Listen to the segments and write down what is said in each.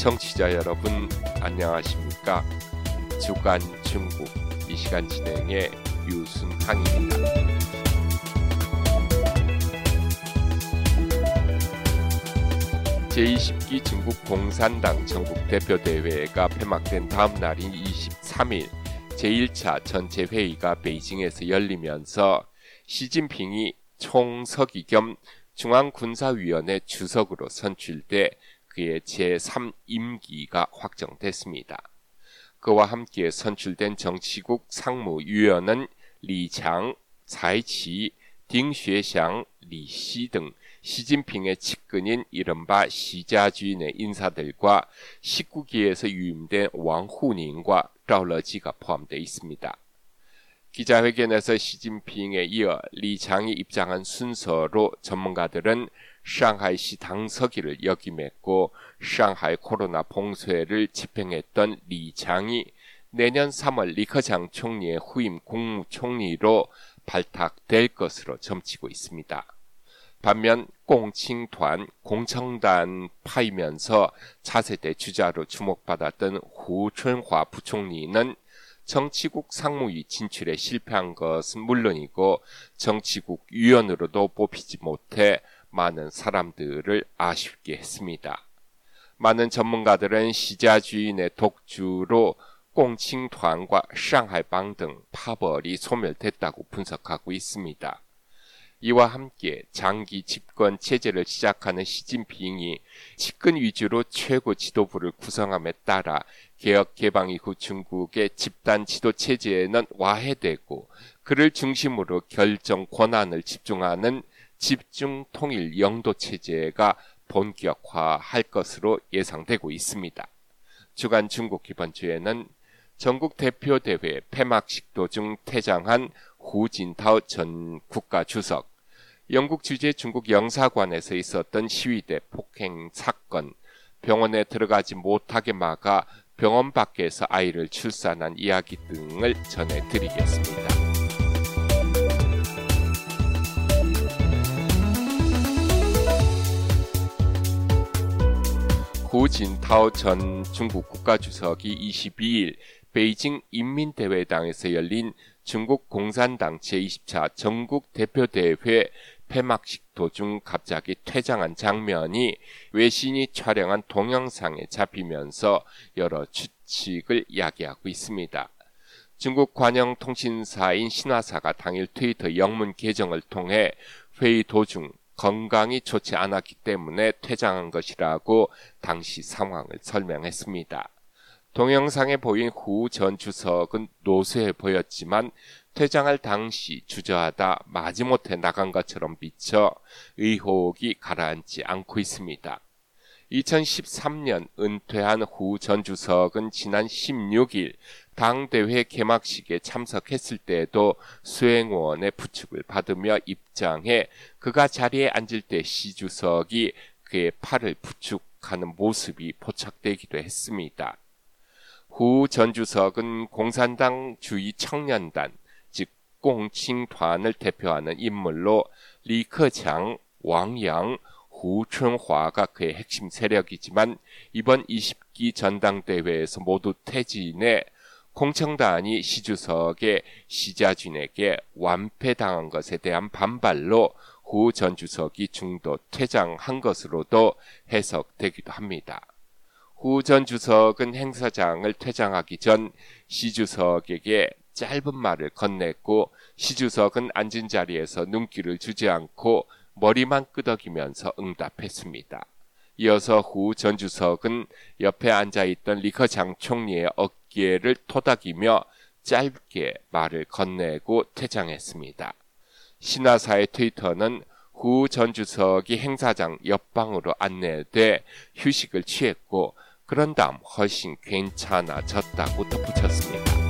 청취자 여러분 안녕하십니까? 주간 중국 이 시간 진행의 유순항입니다. 제20기 중국 공산당 전국 대표 대회가 폐막된 다음 날인 23일 제1차 전체 회의가 베이징에서 열리면서 시진핑이 총서기 겸 중앙군사위원회 주석으로 선출돼 그의 제3임기가 확정됐습니다. 그와 함께 선출된 정치국 상무위원은 리창, 차이치, 딩쉐샹, 리시 등 시진핑의 측근인 이른바 시자쥔의 인사들과 19기에서 유임된 왕후닝과 자오러지가 포함되어 있습니다. 기자회견에서 시진핑에 이어 리장이 입장한 순서로 전문가들은 상하이시 당서기를 역임했고 상하이 코로나 봉쇄를 집행했던 리장이 내년 3월 리커장 총리의 후임 국무총리로 발탁될 것으로 점치고 있습니다. 반면 꽁칭团공청단 파이면서 차세대 주자로 주목받았던 후춘화 부총리는 정치국 상무위 진출에 실패한 것은 물론이고 정치국 위원으로도 뽑히지 못해 많은 사람들을 아쉽게 했습니다. 많은 전문가들은 시자 주인의 독주로 꽁칭团과 상하이방 등 파벌이 소멸됐다고 분석하고 있습니다. 이와 함께 장기 집권 체제를 시작하는 시진핑이 집권 위주로 최고 지도부를 구성함에 따라 개혁 개방 이후 중국의 집단 지도 체제는 와해되고 그를 중심으로 결정 권한을 집중하는 집중 통일 영도 체제가 본격화할 것으로 예상되고 있습니다. 주간 중국 이번 주에는 전국 대표 대회 폐막식 도중 퇴장한 후진타오 전 국가 주석, 영국 주재 중국 영사관에서 있었던 시위대 폭행 사건, 병원에 들어가지 못하게 막아 병원 밖에서 아이를 출산한 이야기 등을 전해드리겠습니다. 후진타오 전 중국 국가주석이 22일 베이징 인민대회당에서 열린 중국 공산당 제20차 전국 대표대회 폐막식 도중 갑자기 퇴장한 장면이 외신이 촬영한 동영상에 잡히면서 여러 추측을 야기하고 있습니다. 중국 관영 통신사인 신화사가 당일 트위터 영문 계정을 통해 회의 도중 건강이 좋지 않았기 때문에 퇴장한 것이라고 당시 상황을 설명했습니다. 동영상에 보인 후 전 주석은 노쇠해 보였지만 퇴장할 당시 주저하다 마지못해 나간 것처럼 비쳐 의혹이 가라앉지 않고 있습니다. 2013년 은퇴한 후 전 주석은 지난 16일 당대회 개막식에 참석했을 때에도 수행원의 부축을 받으며 입장해 그가 자리에 앉을 때 시 주석이 그의 팔을 부축하는 모습이 포착되기도 했습니다. 후 전 주석은 공산당 주의 청년단, 공칭团을 대표하는 인물로 리커창, 왕양, 후춘화가 그의 핵심 세력이지만 이번 20기 전당대회에서 모두 퇴진해 공청단이 시주석의 시자진에게 완패당한 것에 대한 반발로 후전 주석이 중도 퇴장한 것으로도 해석되기도 합니다. 후전 주석은 행사장을 퇴장하기 전 시 주석에게 짧은 말을 건넸고 시 주석은 앉은 자리에서 눈길을 주지 않고 머리만 끄덕이면서 응답했습니다. 이어서 후 전 주석은 옆에 앉아 있던 리커 장 총리의 어깨 를 토닥이며 짧게 말을 건네고 퇴장했습니다. 신화사의 트위터는 후전 주석이 행사장 옆방으로 안내돼 휴식을 취했고 그런 다음 훨씬 괜찮아졌다고 덧붙였습니다.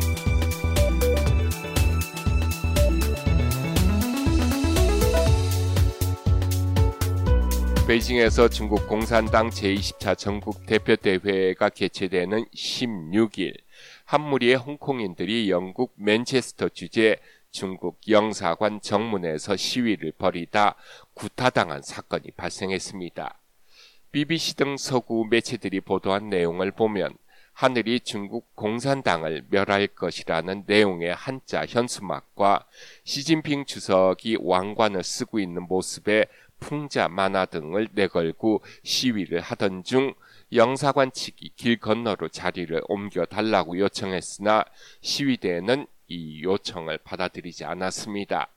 베이징에서 중국 공산당 제20차 전국 대표대회가 개최되는 16일 한 무리의 홍콩인들이 영국 맨체스터 주재 중국 영사관 정문에서 시위를 벌이다 구타당한 사건이 발생했습니다. BBC 등 서구 매체들이 보도한 내용을 보면 하늘이 중국 공산당을 멸할 것이라는 내용의 한자 현수막과 시진핑 주석이 왕관을 쓰고 있는 모습의 풍자 만화 등을 내걸고 시위를 하던 중 영사관 측이 길 건너로 자리를 옮겨 달라고 요청했으나 시위대는 이 요청을 받아들이지 않았습니다.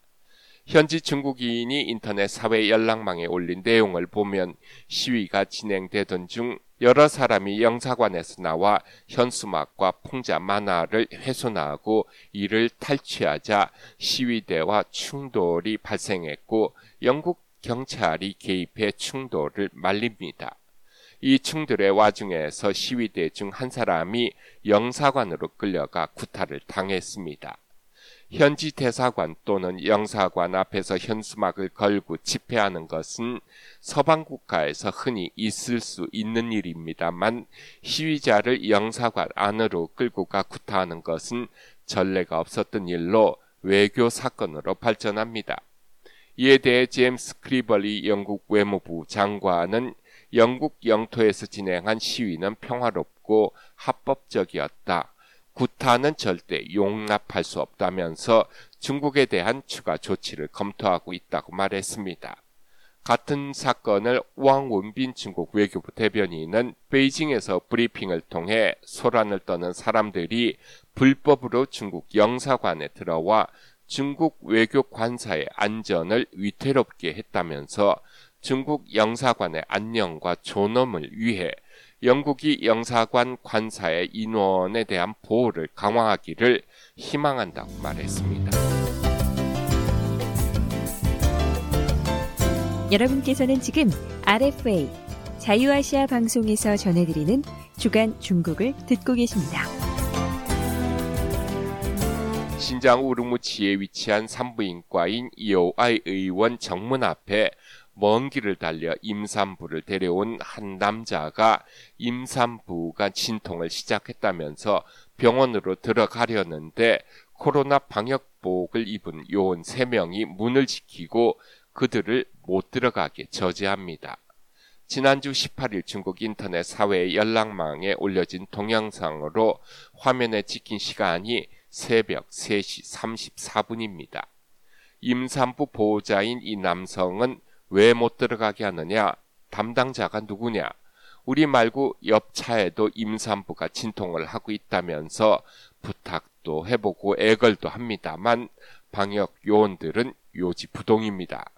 현지 중국인이 인터넷 사회 연락망에 올린 내용을 보면 시위가 진행되던 중 여러 사람이 영사관에서 나와 현수막과 풍자 만화를 훼손하고 이를 탈취하자 시위대와 충돌이 발생했고 영국 경찰이 개입해 충돌을 말립니다. 이 충돌의 와중에서 시위대 중 한 사람이 영사관으로 끌려가 구타를 당했습니다. 현지 대사관 또는 영사관 앞에서 현수막을 걸고 집회하는 것은 서방 국가에서 흔히 있을 수 있는 일입니다만 시위자를 영사관 안으로 끌고 가 구타하는 것은 전례가 없었던 일로 외교 사건으로 발전합니다. 이에 대해 제임스 크리벌리 영국 외무부 장관은 영국 영토에서 진행한 시위는 평화롭고 합법적이었다. 구타는 절대 용납할 수 없다면서 중국에 대한 추가 조치를 검토하고 있다고 말했습니다. 같은 사건을 왕원빈 중국 외교부 대변인은 베이징에서 브리핑을 통해 소란을 떠는 사람들이 불법으로 중국 영사관에 들어와 중국 외교 관사의 안전을 위태롭게 했다면서 중국 영사관의 안녕과 존엄을 위해 영국이 영사관 관사의 인원에 대한 보호를 강화하기를 희망한다고 말했습니다. 여러분께서는 지금 RFA 자유아시아 방송에서 전해드리는 주간 중국을 듣고 계십니다. 신장 우르무치에 위치한 산부인과인 이오아이 의원 정문 앞에 먼 길을 달려 임산부를 데려온 한 남자가 임산부가 진통을 시작했다면서 병원으로 들어가려는데 코로나 방역복을 입은 요원 3명이 문을 지키고 그들을 못 들어가게 저지합니다. 지난주 18일 중국 인터넷 사회 연락망에 올려진 동영상으로 화면에 찍힌 시간이 새벽 3시 34분입니다. 임산부 보호자인 이 남성은 왜 못 들어가게 하느냐? 담당자가 누구냐? 우리 말고 옆 차에도 임산부가 진통을 하고 있다면서 부탁도 해보고 애걸도 합니다만 방역 요원들은 요지부동입니다.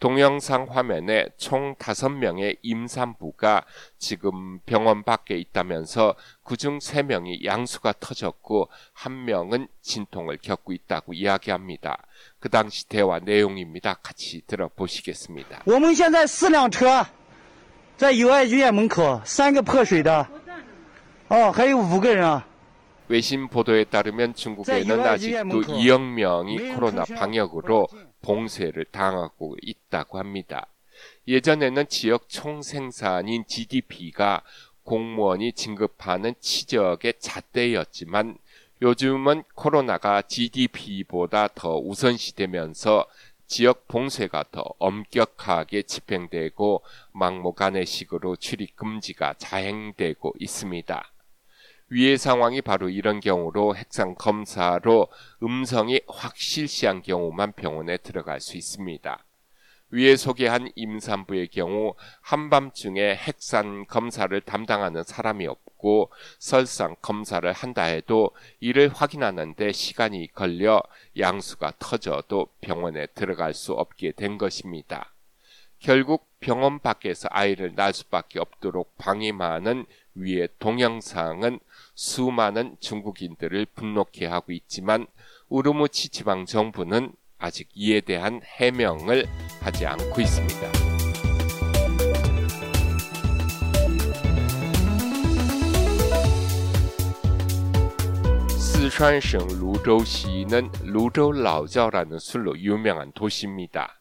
동영상 화면에 총 5명의 임산부가 지금 병원 밖에 있다면서 그중 3명이 양수가 터졌고 1명은 진통을 겪고 있다고 이야기합니다. 그 당시 대화 내용입니다. 같이 들어보시겠습니다. 我们现在四辆车在友爱医院门口，三个破水的，哦，还有五个人啊。 외신 보도에 따르면 중국에는 아직도 2억 명이 코로나 방역으로 봉쇄를 당하고 있다고 합니다. 예전에는 지역 총생산인 GDP가 공무원이 진급하는 치적의 잣대였지만 요즘은 코로나가 GDP보다 더 우선시되면서 지역 봉쇄가 더 엄격하게 집행되고 막무가내식으로 출입 금지가 자행되고 있습니다. 위의 상황이 바로 이런 경우로 핵상 검사로 음성이 확실시한 경우만 병원에 들어갈 수 있습니다. 위에 소개한 임산부의 경우 한밤중에 핵산 검사를 담당하는 사람이 없고 설상 검사를 한다 해도 이를 확인하는데 시간이 걸려 양수가 터져도 병원에 들어갈 수 없게 된 것입니다. 결국 병원 밖에서 아이를 낳을 수밖에 없도록 방임하는 위의 동영상은 수많은 중국인들을 분노케 하고 있지만 우르무치 지방 정부는 아직 이에 대한 해명을 하지 않고 있습니다. 쓰촨성 루저우시는 루저우 라오자오라는 술로 유명한 도시입니다.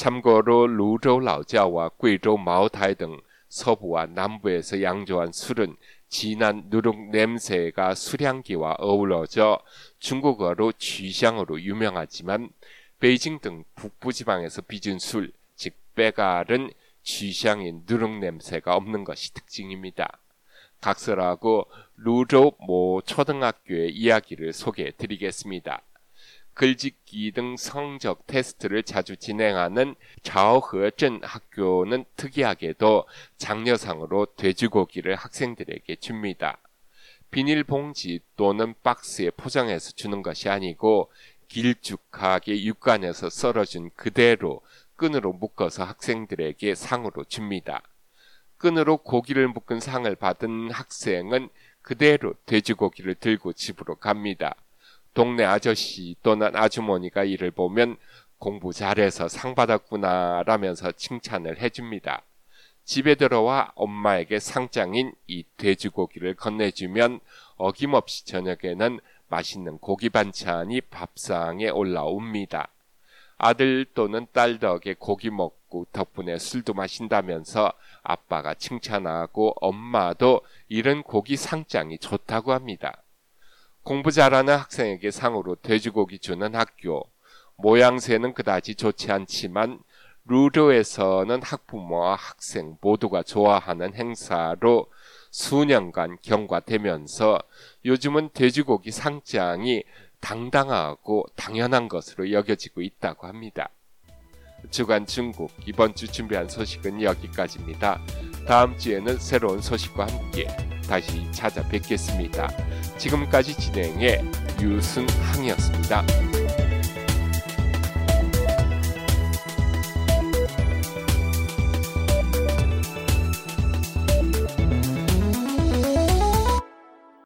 참고로 루저우 라오자오와 구이저우 마오타이 등 서부와 남부에서 양조한 술은 진한 누룩 냄새가 수량기와 어우러져 중국어로 쥐향으로 유명하지만 베이징 등 북부 지방에서 빚은 술, 즉 빼갈은 쥐향인 누룩 냄새가 없는 것이 특징입니다. 각설하고 루조 모 초등학교의 이야기를 소개해 드리겠습니다. 글짓기 등 성적 테스트를 자주 진행하는 자오허전 학교는 특이하게도 장려상으로 돼지고기를 학생들에게 줍니다. 비닐봉지 또는 박스에 포장해서 주는 것이 아니고 길쭉하게 육관에서 썰어준 그대로 끈으로 묶어서 학생들에게 상으로 줍니다. 끈으로 고기를 묶은 상을 받은 학생은 그대로 돼지고기를 들고 집으로 갑니다. 동네 아저씨 또는 아주머니가 이를 보면 공부 잘해서 상 받았구나 라면서 칭찬을 해줍니다. 집에 들어와 엄마에게 상장인 이 돼지고기를 건네주면 어김없이 저녁에는 맛있는 고기 반찬이 밥상에 올라옵니다. 아들 또는 딸 덕에 고기 먹고 덕분에 술도 마신다면서 아빠가 칭찬하고 엄마도 이런 고기 상장이 좋다고 합니다. 공부 잘하는 학생에게 상으로 돼지고기 주는 학교. 모양새는 그다지 좋지 않지만 루르에서는 학부모와 학생 모두가 좋아하는 행사로 수년간 경과되면서 요즘은 돼지고기 상장이 당당하고 당연한 것으로 여겨지고 있다고 합니다. 주간 중국 이번 주 준비한 소식은 여기까지입니다. 다음 주에는 새로운 소식과 함께 다시 찾아뵙겠습니다. 지금까지 진행해 유승항이었습니다.